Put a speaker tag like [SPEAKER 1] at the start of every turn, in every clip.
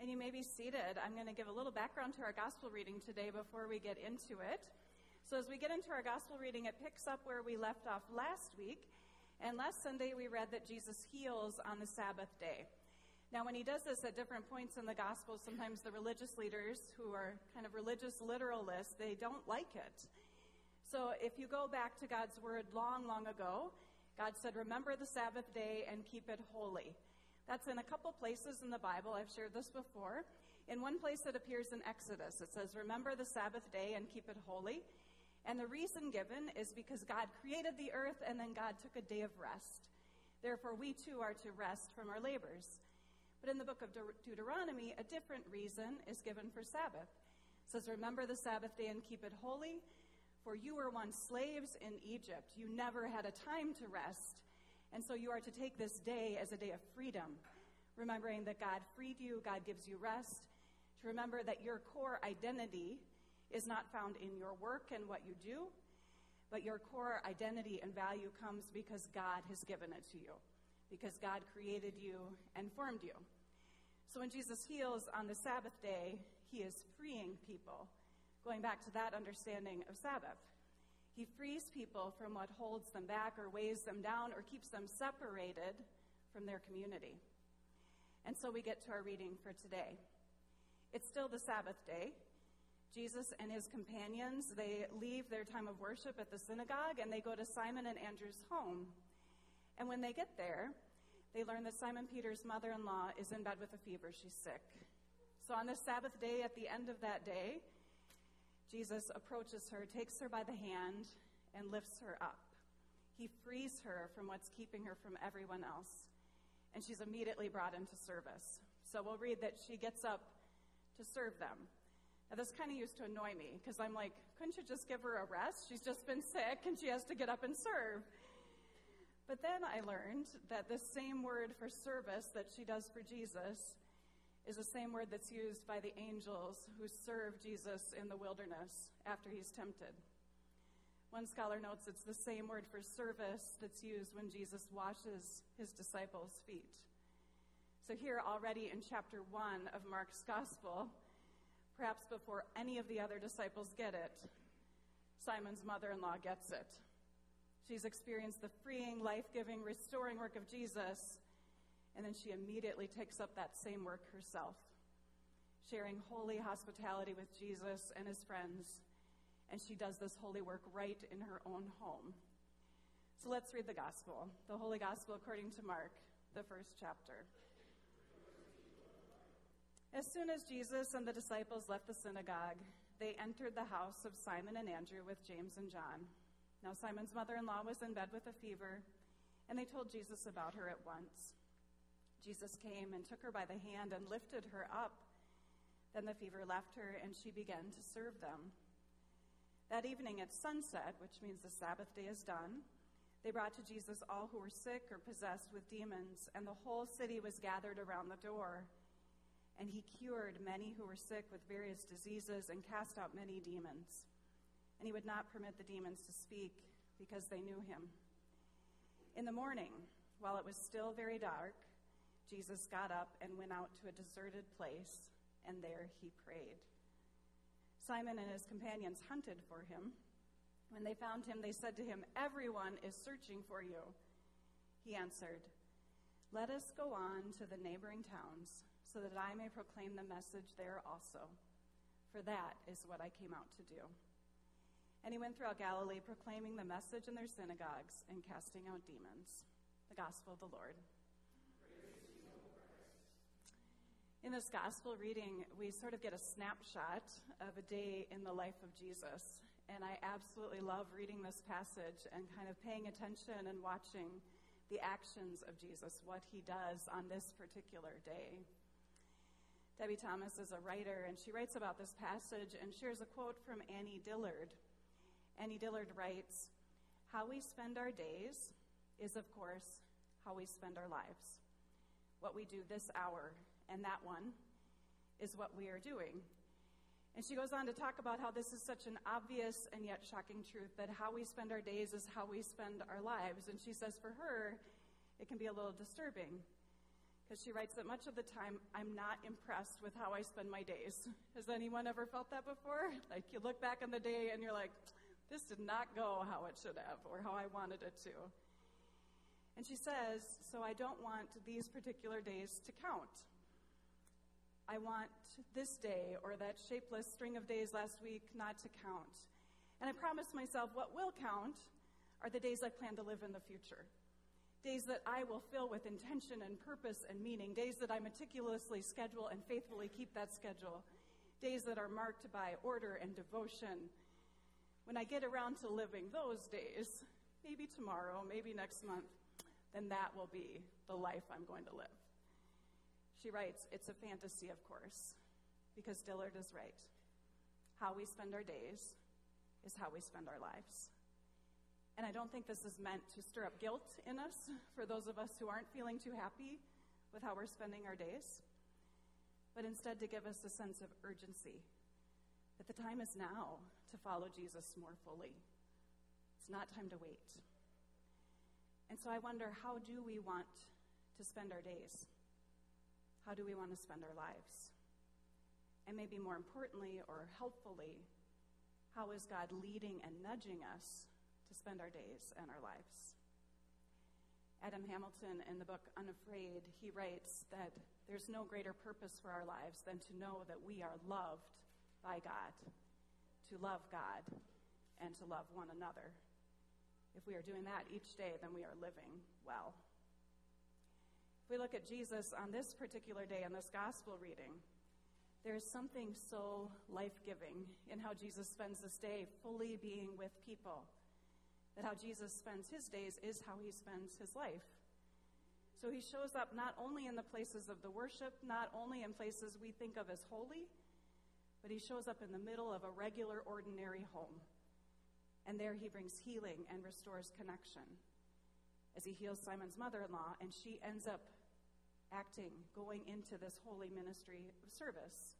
[SPEAKER 1] And you may be seated. I'm going to give a little background to our gospel reading today before we get into it. So, as we get into our gospel reading, it picks up where we left off last week. And last Sunday, we read that Jesus heals on the Sabbath day. Now, when he does this at different points in the gospel, sometimes the religious leaders, who are kind of religious literalists, they don't like it. So, if you go back to God's word long, long ago, God said, Remember the Sabbath day and keep it holy. That's in a couple places in the Bible. I've shared this before. In one place, it appears in Exodus. It says, Remember the Sabbath day and keep it holy. And the reason given is because God created the earth and then God took a day of rest. Therefore, we too are to rest from our labors. But in the book of De- Deuteronomy, a different reason is given for Sabbath. It says, Remember the Sabbath day and keep it holy, for you were once slaves in Egypt. You never had a time to rest. And so you are to take this day as a day of freedom, remembering that God freed you, God gives you rest, to remember that your core identity is not found in your work and what you do, but your core identity and value comes because God has given it to you, because God created you and formed you. So when Jesus heals on the Sabbath day, he is freeing people, going back to that understanding of Sabbath. He frees people from what holds them back or weighs them down or keeps them separated from their community. And so we get to our reading for today. It's still the Sabbath day. Jesus and his companions, they leave their time of worship at the synagogue and they go to Simon and Andrew's home. And when they get there, they learn that Simon Peter's mother in law is in bed with a fever. She's sick. So on the Sabbath day, at the end of that day, Jesus approaches her, takes her by the hand, and lifts her up. He frees her from what's keeping her from everyone else, and she's immediately brought into service. So we'll read that she gets up to serve them. Now, this kind of used to annoy me because I'm like, couldn't you just give her a rest? She's just been sick and she has to get up and serve. But then I learned that the same word for service that she does for Jesus is the same word that's used by the angels who serve Jesus in the wilderness after he's tempted. One scholar notes it's the same word for service that's used when Jesus washes his disciples' feet. So, here already in chapter 1 of Mark's gospel, perhaps before any of the other disciples get it, Simon's mother in law gets it. She's experienced the freeing, life giving, restoring work of Jesus and then she immediately takes up that same work herself, sharing holy hospitality with Jesus and his friends. And she does this holy work right in her own home. So let's read the gospel, the Holy Gospel according to Mark, the first chapter. As soon as Jesus and the disciples left the synagogue, they entered the house of Simon and Andrew with James and John. Now, Simon's mother in law was in bed with a fever, and they told Jesus about her at once. Jesus came and took her by the hand and lifted her up. Then the fever left her, and she began to serve them. That evening at sunset, which means the Sabbath day is done, they brought to Jesus all who were sick or possessed with demons, and the whole city was gathered around the door. And he cured many who were sick with various diseases and cast out many demons. And he would not permit the demons to speak because they knew him. In the morning, while it was still very dark, Jesus got up and went out to a deserted place, and there he prayed. Simon and his companions hunted for him. When they found him, they said to him, Everyone is searching for you. He answered, Let us go on to the neighboring towns, so that I may proclaim the message there also. For that is what I came out to do. And he went throughout Galilee, proclaiming the message in their synagogues and casting out demons. The gospel of the Lord. In this gospel reading, we sort of get a snapshot of a day in the life of Jesus. And I absolutely love reading this passage and kind of paying attention and watching the actions of Jesus, what he does on this particular day. Debie Thomas is a writer, and she writes about this passage and shares a quote from Annie Dillard. Annie Dillard writes How we spend our days is, of course, how we spend our lives. What we do this hour and that one is what we are doing. And she goes on to talk about how this is such an obvious and yet shocking truth that how we spend our days is how we spend our lives. And she says for her, it can be a little disturbing because she writes that much of the time I'm not impressed with how I spend my days. Has anyone ever felt that before? Like you look back on the day and you're like, this did not go how it should have or how I wanted it to. And she says, So I don't want these particular days to count. I want this day or that shapeless string of days last week not to count. And I promise myself what will count are the days I plan to live in the future. Days that I will fill with intention and purpose and meaning. Days that I meticulously schedule and faithfully keep that schedule. Days that are marked by order and devotion. When I get around to living those days, maybe tomorrow, maybe next month, then that will be the life I'm going to live. She writes, It's a fantasy, of course, because Dillard is right. How we spend our days is how we spend our lives. And I don't think this is meant to stir up guilt in us for those of us who aren't feeling too happy with how we're spending our days, but instead to give us a sense of urgency that the time is now to follow Jesus more fully. It's not time to wait. And so I wonder how do we want to spend our days? How do we want to spend our lives? And maybe more importantly or helpfully, how is God leading and nudging us to spend our days and our lives? Adam Hamilton, in the book Unafraid, he writes that there's no greater purpose for our lives than to know that we are loved by God, to love God, and to love one another. If we are doing that each day, then we are living well. We look at Jesus on this particular day in this gospel reading, there is something so life giving in how Jesus spends this day fully being with people. That how Jesus spends his days is how he spends his life. So he shows up not only in the places of the worship, not only in places we think of as holy, but he shows up in the middle of a regular, ordinary home and there he brings healing and restores connection as he heals Simon's mother in law, and she ends up acting, going into this holy ministry of service.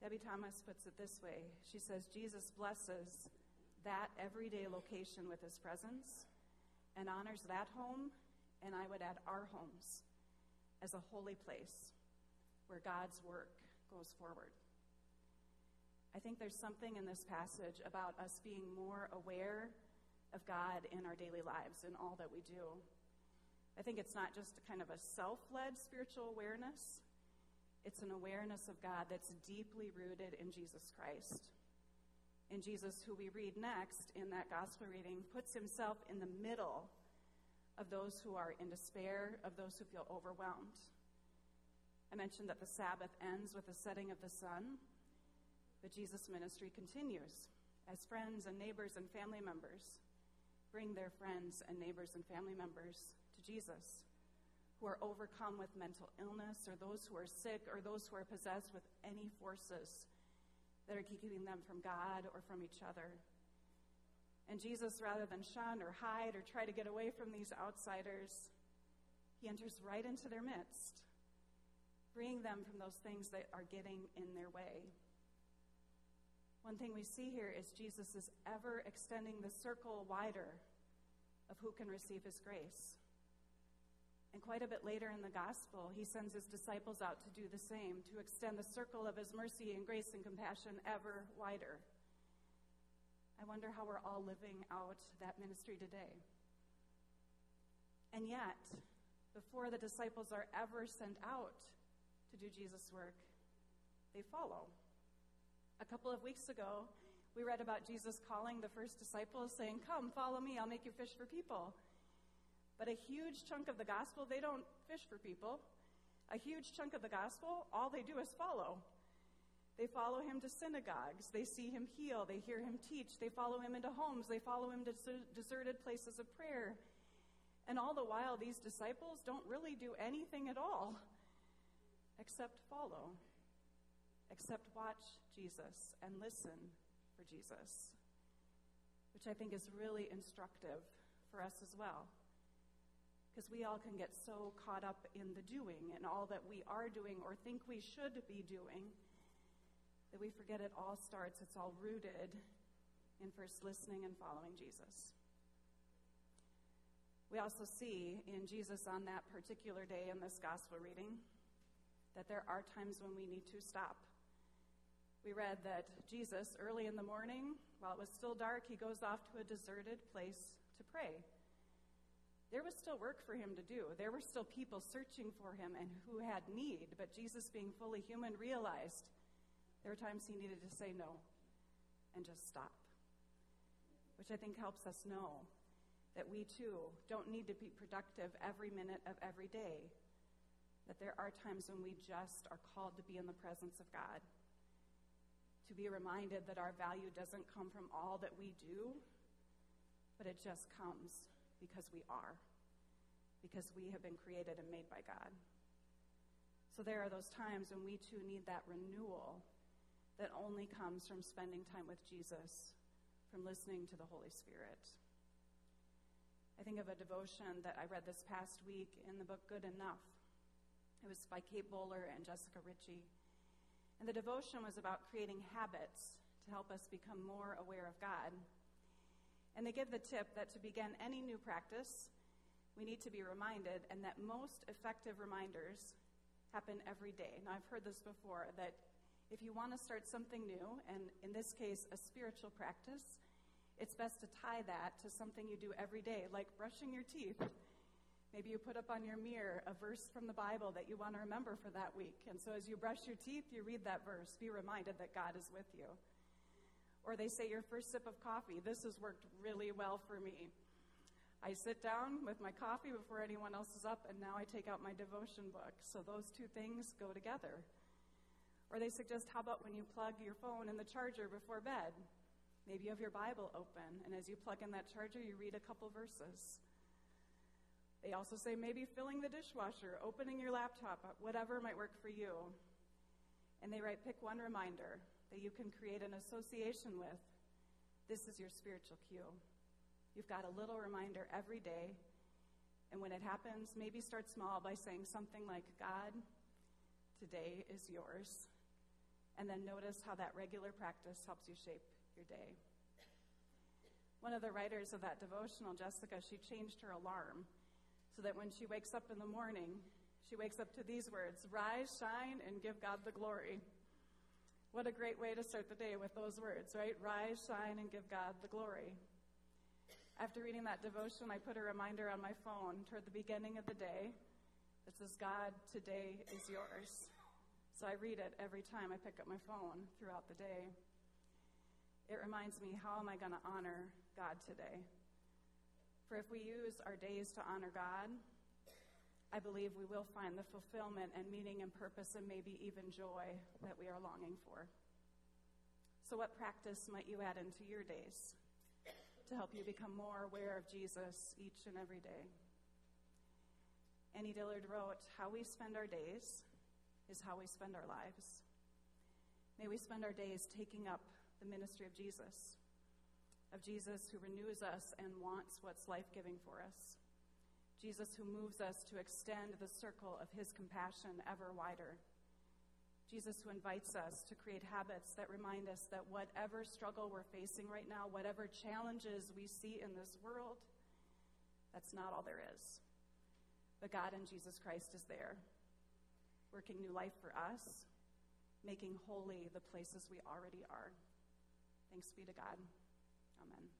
[SPEAKER 1] Debie Thomas puts it this way She says, Jesus blesses that everyday location with his presence and honors that home, and I would add our homes, as a holy place where God's work goes forward. I think there's something in this passage about us being more aware of God in our daily lives and all that we do. I think it's not just a kind of a self led spiritual awareness, it's an awareness of God that's deeply rooted in Jesus Christ. And Jesus, who we read next in that gospel reading, puts himself in the middle of those who are in despair, of those who feel overwhelmed. I mentioned that the Sabbath ends with the setting of the sun. But Jesus' ministry continues as friends and neighbors and family members bring their friends and neighbors and family members Jesus who are overcome with mental illness or those who are sick or those who are possessed with any forces that are keeping them from God or from each other. And Jesus, rather than shun or hide or try to get away from these outsiders, he enters right into their midst, freeing them from those things that are getting in their way. One thing we see here is Jesus is ever extending the circle wider of who can receive his grace. And quite a bit later in the gospel, he sends his disciples out to do the same, to extend the circle of his mercy and grace and compassion ever wider. I wonder how we're all living out that ministry today. And yet, before the disciples are ever sent out to do Jesus' work, they follow. A couple of weeks ago, we read about Jesus calling the first disciples, saying, Come, follow me, I'll make you fish for people. But a huge chunk of the gospel, they don't fish for people. A huge chunk of the gospel, all they do is follow. They follow him to synagogues. They see him heal. They hear him teach. They follow him into homes. They follow him to deserted places of prayer. And all the while, these disciples don't really do anything at all except follow except watch Jesus and listen for Jesus, which I think is really instructive for us as well. Because we all can get so caught up in the doing and all that we are doing or think we should be doing that we forget it all starts, it's all rooted in first listening and following Jesus. We also see in Jesus on that particular day in this gospel reading that there are times when we need to stop. We read that Jesus, early in the morning, while it was still dark, he goes off to a deserted place to pray. There was still work for him to do. There were still people searching for him and who had need, but Jesus, being fully human, realized there were times he needed to say no and just stop, which I think helps us know that we too don't need to be productive every minute of every day, that there are times when we just are called to be in the presence of God, to be reminded that our value doesn't come from all that we do, but it just comes because we are, because we have been created and made by God. So there are those times when we too need that renewal that only comes from spending time with Jesus, from listening to the Holy Spirit. I think of a devotion that I read this past week in the book Good Enough. It was by Kate Bowler and Jessica Richie. And the devotion was about creating habits to help us become more aware of God. And they give the tip that to begin any new practice, we need to be reminded, and that most effective reminders happen every day. Now, I've heard this before that if you want to start something new, and in this case, a spiritual practice, it's best to tie that to something you do every day, like brushing your teeth. Maybe you put up on your mirror a verse from the Bible that you want to remember for that week. And so as you brush your teeth, you read that verse. Be reminded that God is with you. Or they say your first sip of coffee. This has worked really well for me. I sit down with my coffee before anyone else is up, and now I take out my devotion book. So those two things go together. Or they suggest, how about when you plug your phone in the charger before bed? Maybe you have your Bible open, and as you plug in that charger, you read a couple verses. They also say maybe filling the dishwasher, opening your laptop, whatever might work for you. And they write pick one reminder that you can create an association with. This is your spiritual cue. You've got a little reminder every day. And when it happens, maybe start small by saying something like, God, today is yours. And then notice how that regular practice helps you shape your day. One of the writers of that devotional, Jessica, she changed her alarm so that when she wakes up in the morning, she wakes up to these words Rise, shine, and give God the glory. What a great way to start the day with those words, right? Rise, shine, and give God the glory. After reading that devotion, I put a reminder on my phone toward the beginning of the day that says, God, today is yours. So I read it every time I pick up my phone throughout the day. It reminds me, how am I going to honor God today? For if we use our days to honor God, I believe we will find the fulfillment and meaning and purpose and maybe even joy that we are longing for. So, what practice might you add into your days to help you become more aware of Jesus each and every day? Annie Dillard wrote, How we spend our days is how we spend our lives. May we spend our days taking up the ministry of Jesus, of Jesus who renews us and wants what's life giving for us, Jesus who moves us to extend the circle of his compassion ever wider. Jesus, who invites us to create habits that remind us that whatever struggle we're facing right now, whatever challenges we see in this world, that's not all there is. But God in Jesus Christ is there, working new life for us, making holy the places we already are. Thanks be to God. Amen.